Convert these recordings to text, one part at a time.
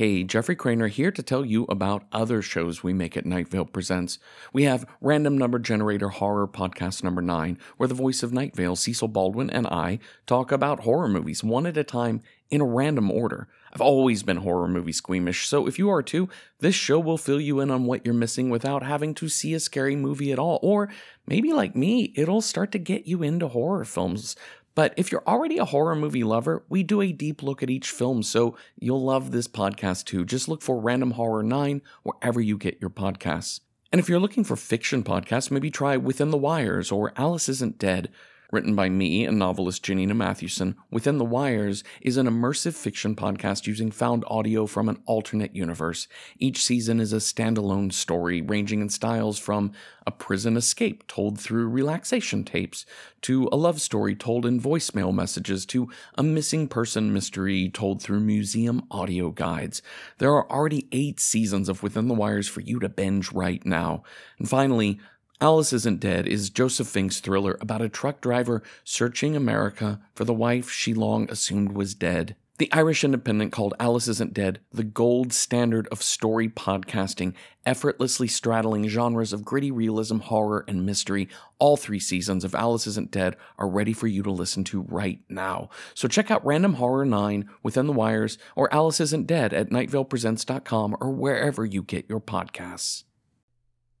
Hey, Jeffrey Cranor here to tell you about other shows we make at Night Vale Presents. We have Random Number Generator Horror Podcast number 9, where the voice of Night Vale, Cecil Baldwin, and I talk about horror movies one at a time in a random order. I've always been horror movie squeamish, so if you are too, this show will fill you in on what you're missing without having to see a scary movie at all. Or maybe like me, it'll start to get you into horror films. But if you're already a horror movie lover, we do a deep look at each film, so you'll love this podcast too. Just look for Random Horror 9 wherever you get your podcasts. And if you're looking for fiction podcasts, maybe try Within the Wires or Alice Isn't Dead. Written by me and novelist Janina Matthewson, Within the Wires is an immersive fiction podcast using found audio from an alternate universe. Each season is a standalone story, ranging in styles from a prison escape told through relaxation tapes, to a love story told in voicemail messages, to a missing person mystery told through museum audio guides. There are already eight seasons of Within the Wires for you to binge right now. And finally, Alice Isn't Dead is Joseph Fink's thriller about a truck driver searching America for the wife she long assumed was dead. The Irish Independent called Alice Isn't Dead the gold standard of story podcasting, effortlessly straddling genres of gritty realism, horror, and mystery. All three seasons of Alice Isn't Dead are ready for you to listen to right now. So check out Random Horror 9 Within the Wires or Alice Isn't Dead at nightvalepresents.com or wherever you get your podcasts.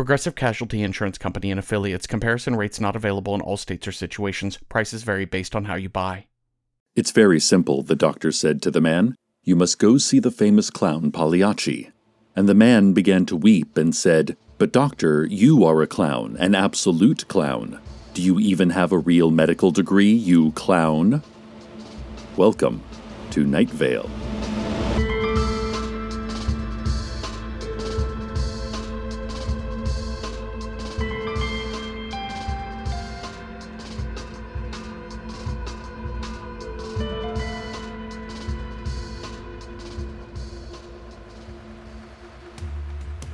Progressive Casualty Insurance Company and affiliates. Comparison rates not available in all states or situations. Prices vary based on how you buy. It's very simple, the doctor said to the man. You must go see the famous clown Pagliacci. And the man began to weep and said, But doctor, you are a clown, an absolute clown. Do you even have a real medical degree, you clown? Welcome to Night Vale.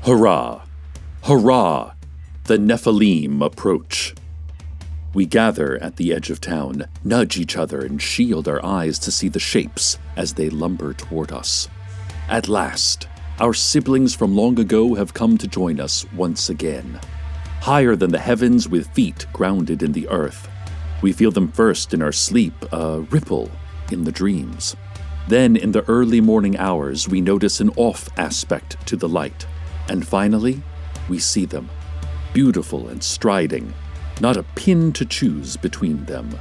Hurrah! Hurrah! The Nephilim approach. We gather at the edge of town, nudge each other, and shield our eyes to see the shapes as they lumber toward us. At last, our siblings from long ago have come to join us once again. Higher than the heavens, with feet grounded in the earth. We feel them first in our sleep, a ripple in the dreams. Then, in the early morning hours, we notice an off aspect to the light and finally, we see them, beautiful and striding, not a pin to choose between them.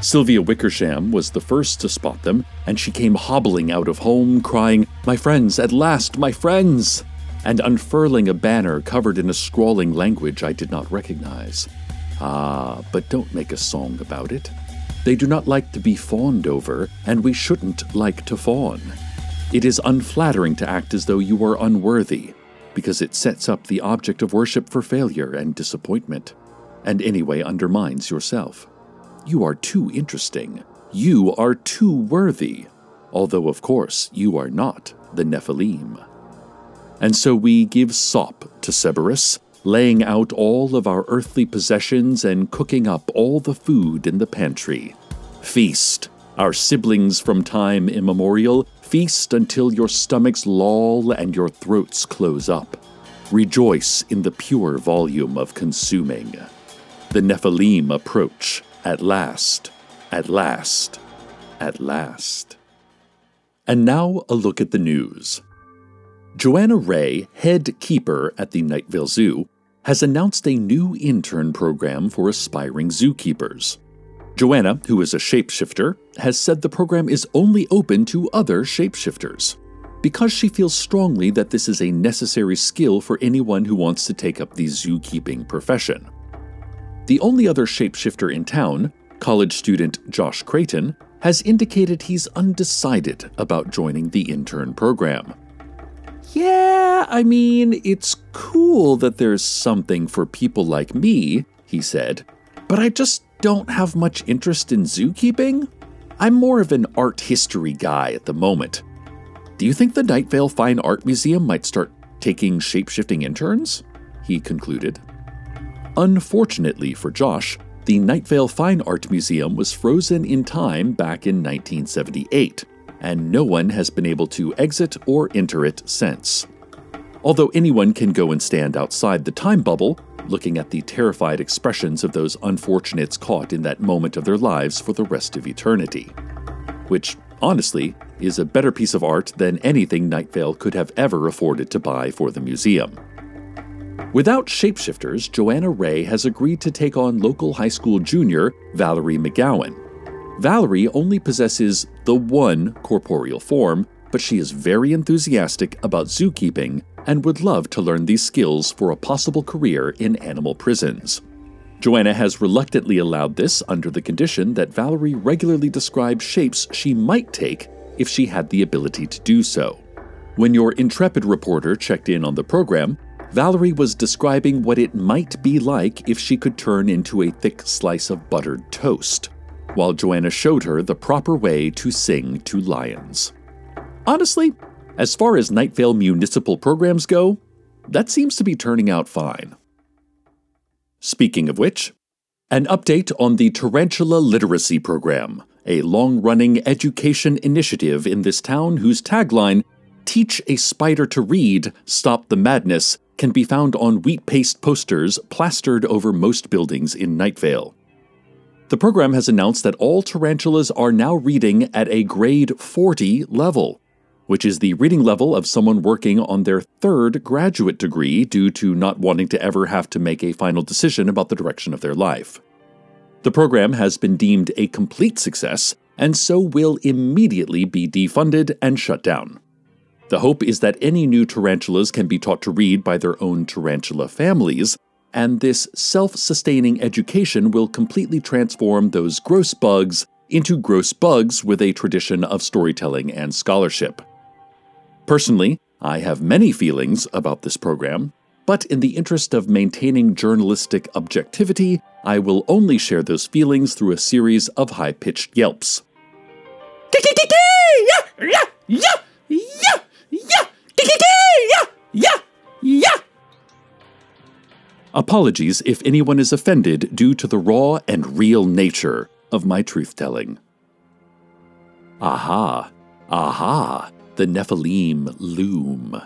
Sylvia Wickersham was the first to spot them, and she came hobbling out of home, crying, My friends, at last, my friends! and unfurling a banner covered in a scrawling language I did not recognize. Ah, but don't make a song about it. They do not like to be fawned over, and we shouldn't like to fawn. It is unflattering to act as though you are unworthy, because it sets up the object of worship for failure and disappointment, and anyway undermines yourself. You are too interesting. You are too worthy, although, of course, you are not the Nephilim. And so we give sop to Cerberus, laying out all of our earthly possessions and cooking up all the food in the pantry. Feast, our siblings from time immemorial, Feast until your stomachs loll and your throats close up. Rejoice in the pure volume of consuming. The Nephilim approach at last, at last, at last. And now a look at the news. Joanna Ray, head keeper at the Night Vale Zoo, has announced a new intern program for aspiring zookeepers. Joanna, who is a shapeshifter, has said the program is only open to other shapeshifters because she feels strongly that this is a necessary skill for anyone who wants to take up the zookeeping profession. The only other shapeshifter in town, college student Josh Crayton, has indicated he's undecided about joining the intern program. Yeah, I mean, it's cool that there's something for people like me, he said, but I just don't have much interest in zookeeping. I'm more of an art history guy at the moment. Do you think the Night Vale Fine Art Museum might start taking shapeshifting interns? He concluded. Unfortunately for Josh, the Night Vale Fine Art Museum was frozen in time back in 1978, and no one has been able to exit or enter it since. Although anyone can go and stand outside the time bubble, looking at the terrified expressions of those unfortunates caught in that moment of their lives for the rest of eternity. Which, honestly, is a better piece of art than anything Night Vale could have ever afforded to buy for the museum. Without shapeshifters, Joanna Ray has agreed to take on local high school junior Valerie McGowan. Valerie only possesses the one corporeal form, but she is very enthusiastic about zookeeping and would love to learn these skills for a possible career in animal prisons. Joanna has reluctantly allowed this under the condition that Valerie regularly describes shapes she might take if she had the ability to do so. When your intrepid reporter checked in on the program, Valerie was describing what it might be like if she could turn into a thick slice of buttered toast, while Joanna showed her the proper way to sing to lions. Honestly, as far as Nightvale municipal programs go, that seems to be turning out fine. Speaking of which, an update on the Tarantula Literacy Program, a long running education initiative in this town whose tagline, Teach a Spider to Read, Stop the Madness, can be found on wheat paste posters plastered over most buildings in Nightvale. The program has announced that all tarantulas are now reading at a grade 40 level, which is the reading level of someone working on their third graduate degree due to not wanting to ever have to make a final decision about the direction of their life. The program has been deemed a complete success and so will immediately be defunded and shut down. The hope is that any new tarantulas can be taught to read by their own tarantula families, and this self sustaining education will completely transform those gross bugs into gross bugs with a tradition of storytelling and scholarship. Personally, I have many feelings about this program, but in the interest of maintaining journalistic objectivity, I will only share those feelings through a series of high pitched yelps. Apologies if anyone is offended due to the raw and real nature of my truth telling. Aha, aha, the Nephilim loom.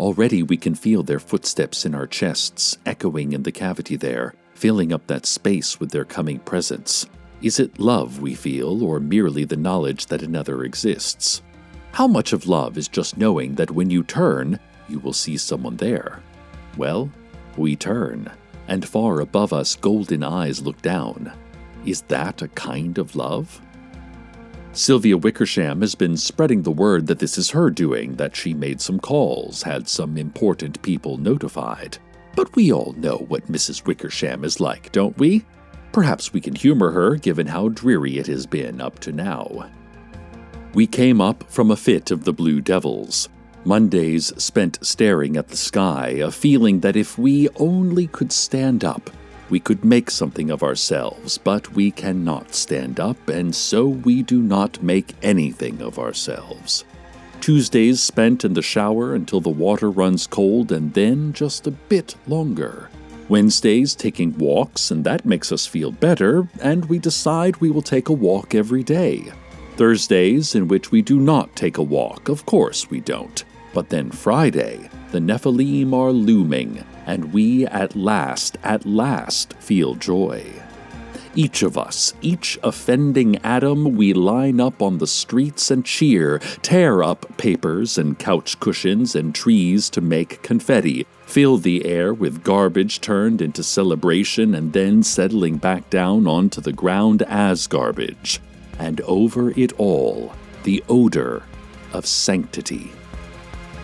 Already we can feel their footsteps in our chests, echoing in the cavity there, filling up that space with their coming presence. Is it love we feel, or merely the knowledge that another exists? How much of love is just knowing that when you turn, you will see someone there? Well, we turn, and far above us, golden eyes look down. Is that a kind of love? Sylvia Wickersham has been spreading the word that this is her doing, that she made some calls, had some important people notified. But we all know what Mrs. Wickersham is like, don't we? Perhaps we can humor her given how dreary it has been up to now. We came up from a fit of the Blue Devils. Mondays spent staring at the sky, a feeling that if we only could stand up, we could make something of ourselves, but we cannot stand up, and so we do not make anything of ourselves. Tuesdays spent in the shower until the water runs cold, and then just a bit longer. Wednesdays taking walks, and that makes us feel better, and we decide we will take a walk every day. Thursdays, in which we do not take a walk, of course we don't. But then Friday, the Nephilim are looming, and we at last, at last feel joy. Each of us, each offending atom, we line up on the streets and cheer, tear up papers and couch cushions and trees to make confetti, fill the air with garbage turned into celebration and then settling back down onto the ground as garbage. And over it all, the odor of sanctity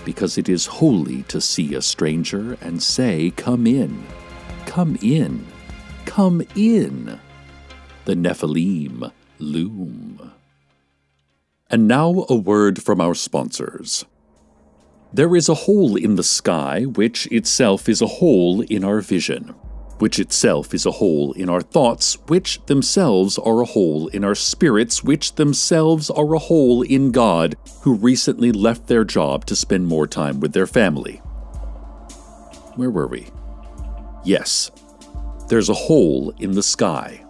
because it is holy to see a stranger and say, Come in, come in, come in. The Nephilim loom. And now a word from our sponsors. There is a hole in the sky, which itself is a hole in our vision, which itself is a hole in our thoughts, which themselves are a hole in our spirits, which themselves are a hole in God, who recently left their job to spend more time with their family. Where were we? Yes, there's a hole in the sky.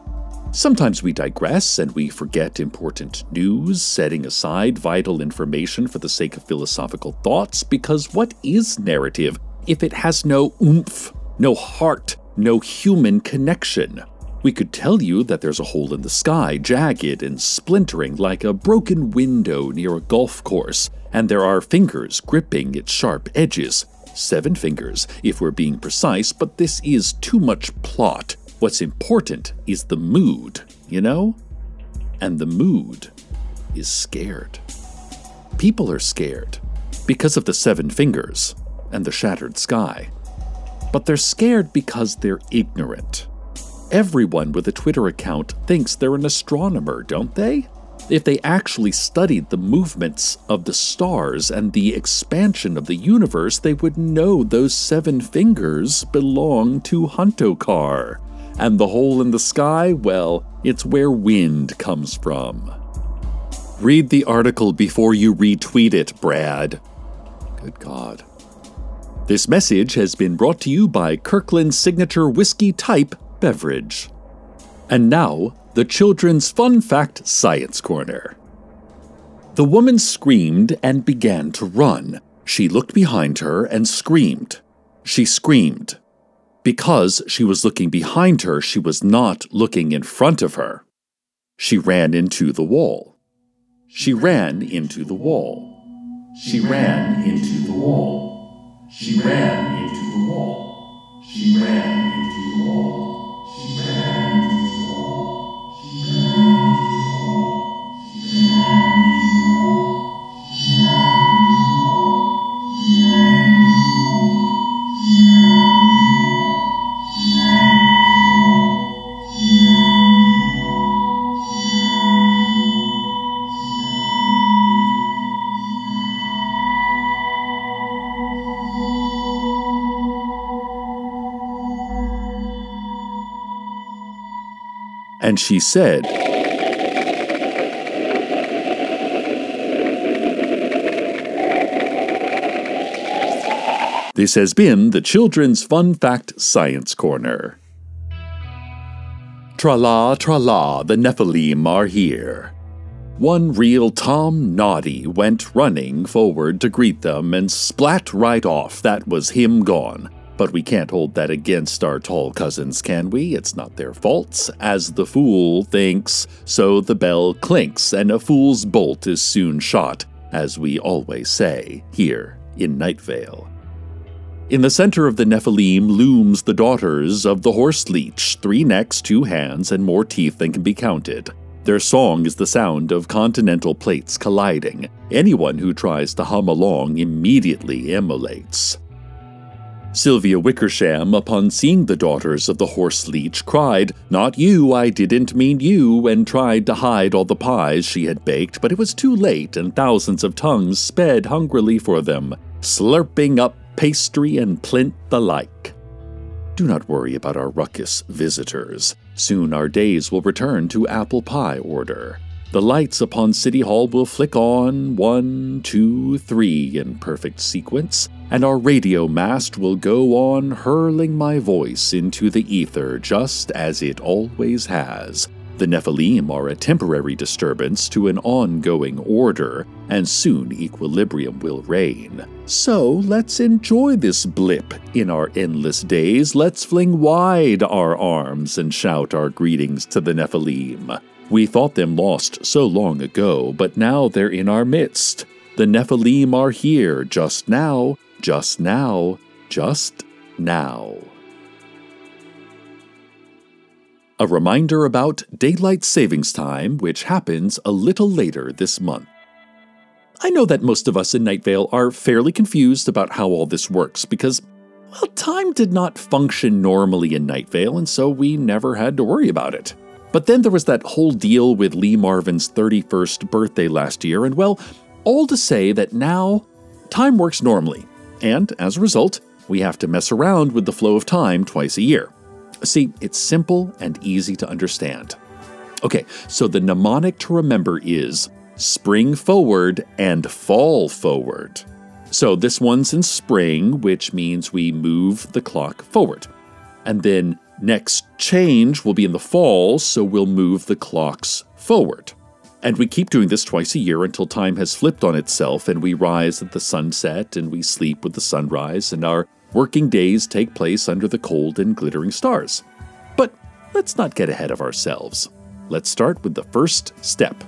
Sometimes we digress and we forget important news, setting aside vital information for the sake of philosophical thoughts, because what is narrative if it has no oomph, no heart, no human connection? We could tell you that there's a hole in the sky, jagged and splintering like a broken window near a golf course, and there are fingers gripping its sharp edges. Seven fingers, if we're being precise, but this is too much plot. What's important is the mood, you know? And the mood is scared. People are scared because of the seven fingers and the shattered sky. But they're scared because they're ignorant. Everyone with a Twitter account thinks they're an astronomer, don't they? If they actually studied the movements of the stars and the expansion of the universe, they would know those seven fingers belong to Huntokar. And the hole in the sky, well, it's where wind comes from. Read the article before you retweet it, Brad. Good God. This message has been brought to you by Kirkland's signature whiskey type beverage. And now, the Children's Fun Fact Science Corner. The woman screamed and began to run. She looked behind her and screamed. She screamed. Because she was looking behind her, she was not looking in front of her. She ran into the wall. She ran into the wall. She ran into the wall. She ran into the wall. She ran into the wall. And she said, This has been the Children's Fun Fact Science Corner. Tra la, tra la, the Nephilim are here. One real Tom Noddy went running forward to greet them and splat right off. That was him gone. But we can't hold that against our tall cousins, can we? It's not their faults. As the fool thinks, so the bell clinks, and a fool's bolt is soon shot, as we always say here in Night Vale. In the center of the Nephilim looms the daughters of the horse leech, three necks, two hands, and more teeth than can be counted. Their song is the sound of continental plates colliding. Anyone who tries to hum along immediately immolates. Sylvia Wickersham, upon seeing the daughters of the horse leech, cried, Not you, I didn't mean you, and tried to hide all the pies she had baked, but it was too late, and thousands of tongues sped hungrily for them, slurping up pastry and plint the like. Do not worry about our ruckus visitors. Soon our days will return to apple pie order. The lights upon City Hall will flick on, one, two, three, in perfect sequence, and our radio mast will go on hurling my voice into the ether just as it always has. The Nephilim are a temporary disturbance to an ongoing order, and soon equilibrium will reign. So let's enjoy this blip in our endless days. Let's fling wide our arms and shout our greetings to the Nephilim. We thought them lost so long ago, but now they're in our midst. The Nephilim are here just now, just now, just now. A reminder about daylight savings time, which happens a little later this month. I know that most of us in Night Vale are fairly confused about how all this works because, well, time did not function normally in Night Vale, and so we never had to worry about it. But then there was that whole deal with Lee Marvin's 31st birthday last year, and well, all to say that now time works normally, and as a result, we have to mess around with the flow of time twice a year. See, it's simple and easy to understand. Okay, so the mnemonic to remember is spring forward and fall forward. So this one's in spring, which means we move the clock forward. And then next change will be in the fall, so we'll move the clocks forward. And we keep doing this twice a year until time has flipped on itself and we rise at the sunset and we sleep with the sunrise and our working days take place under the cold and glittering stars. But let's not get ahead of ourselves. Let's start with the first step.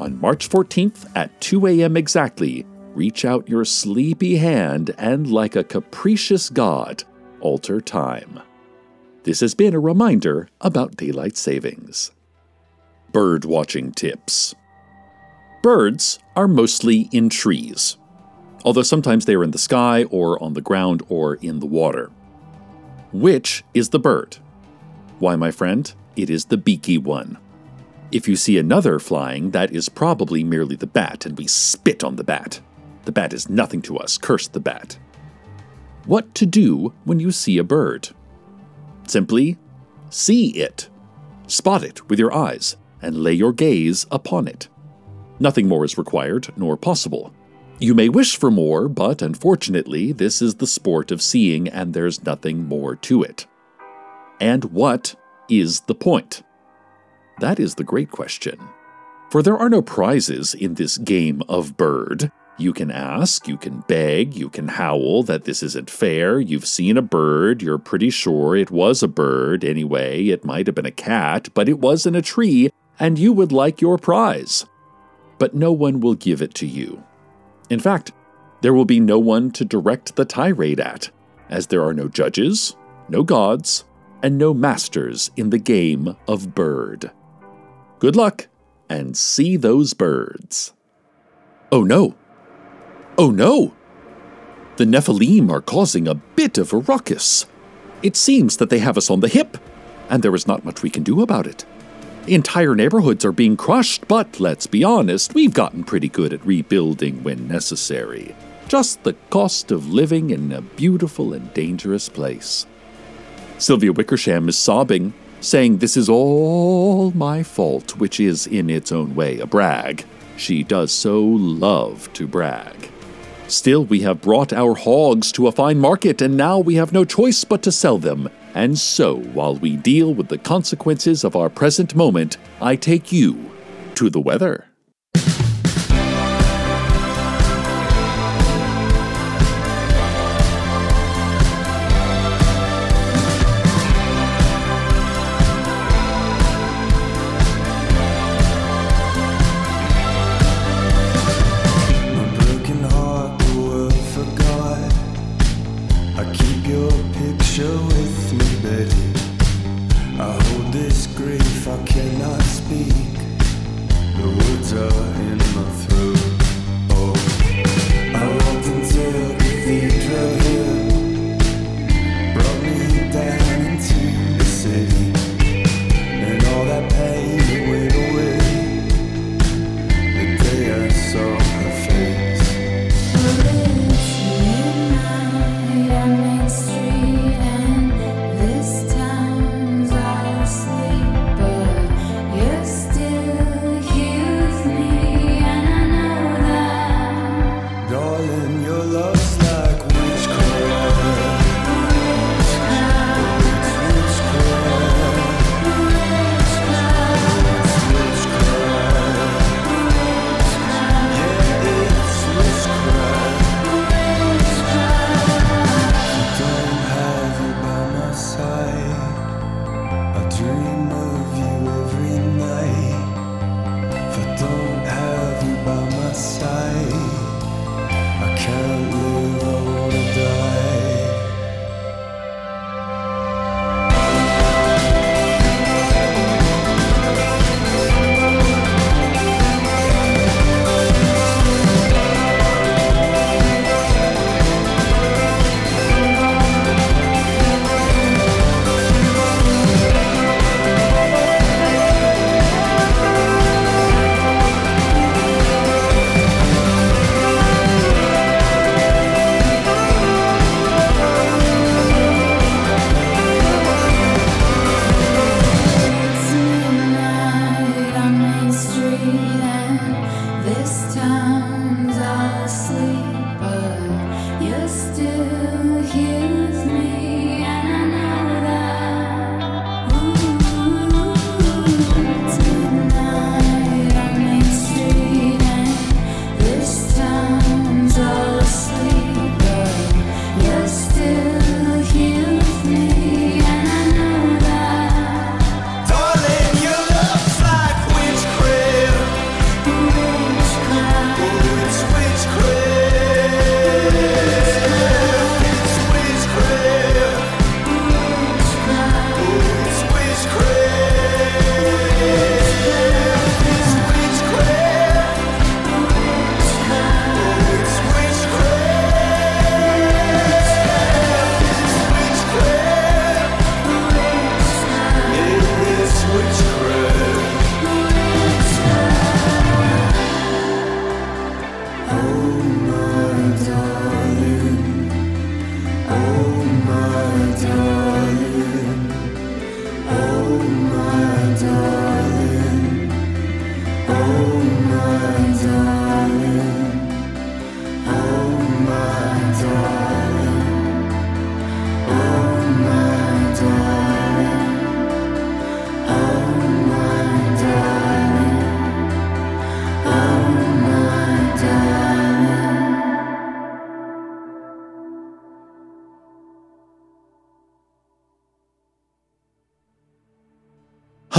On March 14th at 2 a.m. exactly, reach out your sleepy hand and, like a capricious god, alter time. This has been a reminder about daylight savings. Bird watching tips. Birds are mostly in trees, although sometimes they are in the sky or on the ground or in the water. Which is the bird? Why, my friend, it is the beaky one. If you see another flying, that is probably merely the bat, and we spit on the bat. The bat is nothing to us, curse the bat. What to do when you see a bird? Simply see it. Spot it with your eyes and lay your gaze upon it. Nothing more is required nor possible. You may wish for more, but unfortunately, this is the sport of seeing, and there's nothing more to it. And what is the point? That is the great question. For there are no prizes in this game of bird. You can ask, you can beg, you can howl that this isn't fair. You've seen a bird, you're pretty sure it was a bird anyway. It might have been a cat, but it was in a tree, and you would like your prize. But no one will give it to you. In fact, there will be no one to direct the tirade at, as there are no judges, no gods, and no masters in the game of bird. Good luck, and see those birds. Oh no! Oh no! The Nephilim are causing a bit of a ruckus. It seems that they have us on the hip, and there is not much we can do about it. Entire neighborhoods are being crushed, but let's be honest, we've gotten pretty good at rebuilding when necessary. Just the cost of living in a beautiful and dangerous place. Sylvia Wickersham is sobbing, saying this is all my fault, which is in its own way a brag. She does so love to brag. Still, we have brought our hogs to a fine market, and now we have no choice but to sell them. And so, while we deal with the consequences of our present moment, I take you to the weather.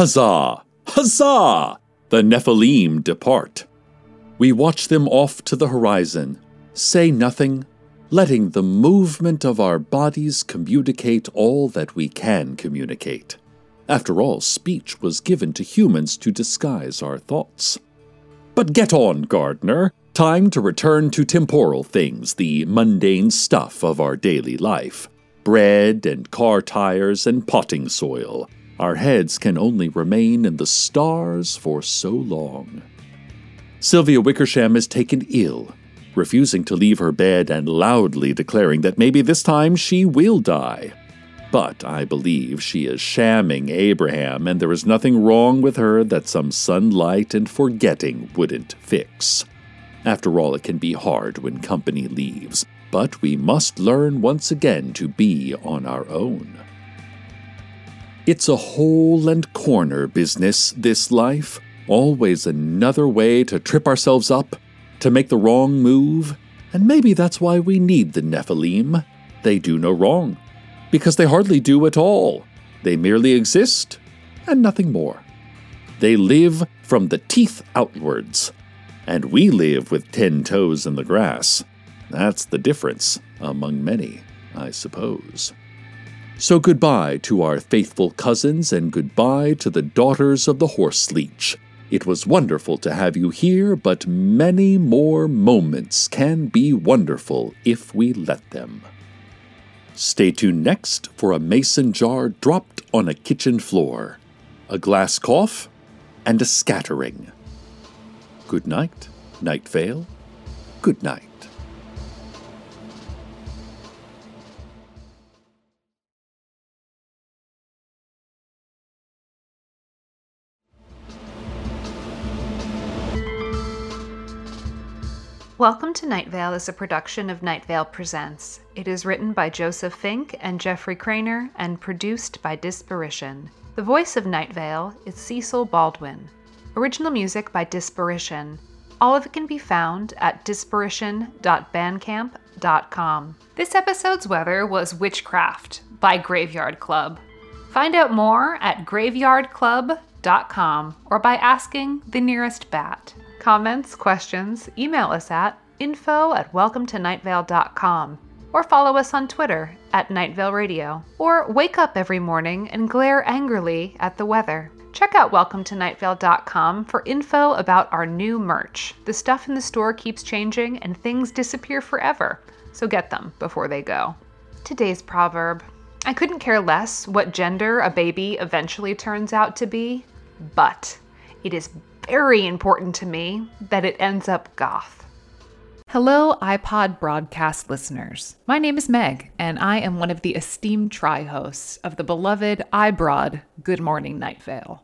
Huzzah! Huzzah! The Nephilim depart. We watch them off to the horizon, say nothing, letting the movement of our bodies communicate all that we can communicate. After all, speech was given to humans to disguise our thoughts. But get on, Gardner. Time to return to temporal things, the mundane stuff of our daily life. Bread and car tires and potting soil. Our heads can only remain in the stars for so long. Sylvia Wickersham is taken ill, refusing to leave her bed and loudly declaring that maybe this time she will die. But I believe she is shamming Abraham, and there is nothing wrong with her that some sunlight and forgetting wouldn't fix. After all, it can be hard when company leaves, but we must learn once again to be on our own. It's a hole and corner business, this life. Always another way to trip ourselves up, to make the wrong move. And maybe that's why we need the Nephilim. They do no wrong, because they hardly do at all. They merely exist, and nothing more. They live from the teeth outwards, and we live with ten toes in the grass. That's the difference, among many, I suppose. So goodbye to our faithful cousins, and goodbye to the daughters of the horse leech. It was wonderful to have you here, but many more moments can be wonderful if we let them. Stay tuned next for a mason jar dropped on a kitchen floor, a glass cough, and a scattering. Good night, Night Vale. Good night. Welcome to Night Vale is a production of Night Vale Presents. It is written by Joseph Fink and Jeffrey Cranor and produced by Disparition. The voice of Night Vale is Cecil Baldwin. Original music by Disparition. All of it can be found at disparition.bandcamp.com. This episode's weather was Witchcraft by Graveyard Club. Find out more at graveyardclub.com or by asking the nearest bat. Comments, questions, email us at info at welcometonightvale.com or follow us on Twitter at Night Vale Radio. Or wake up every morning and glare angrily at the weather. Check out welcometonightvale.com for info about our new merch. The stuff in the store keeps changing and things disappear forever, so get them before they go. Today's proverb I couldn't care less what gender a baby eventually turns out to be, but it is very important to me that it ends up goth. Hello, iPod broadcast listeners. My name is Meg, and I am one of the esteemed tri hosts of the beloved iBroad Good Morning Night Vale.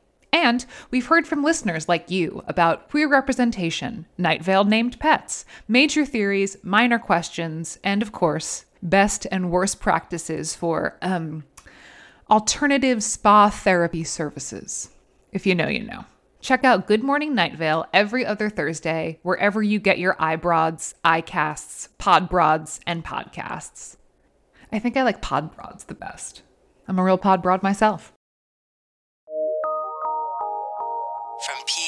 And we've heard from listeners like you about queer representation, Night Vale named pets, major theories, minor questions, and of course, best and worst practices for um, alternative spa therapy services. If you know, you know. Check out Good Morning Night Vale every other Thursday, wherever you get your eyebroads, iCasts, podbroads, and podcasts. I think I like podbroads the best. I'm a real podbroad myself. From PRX.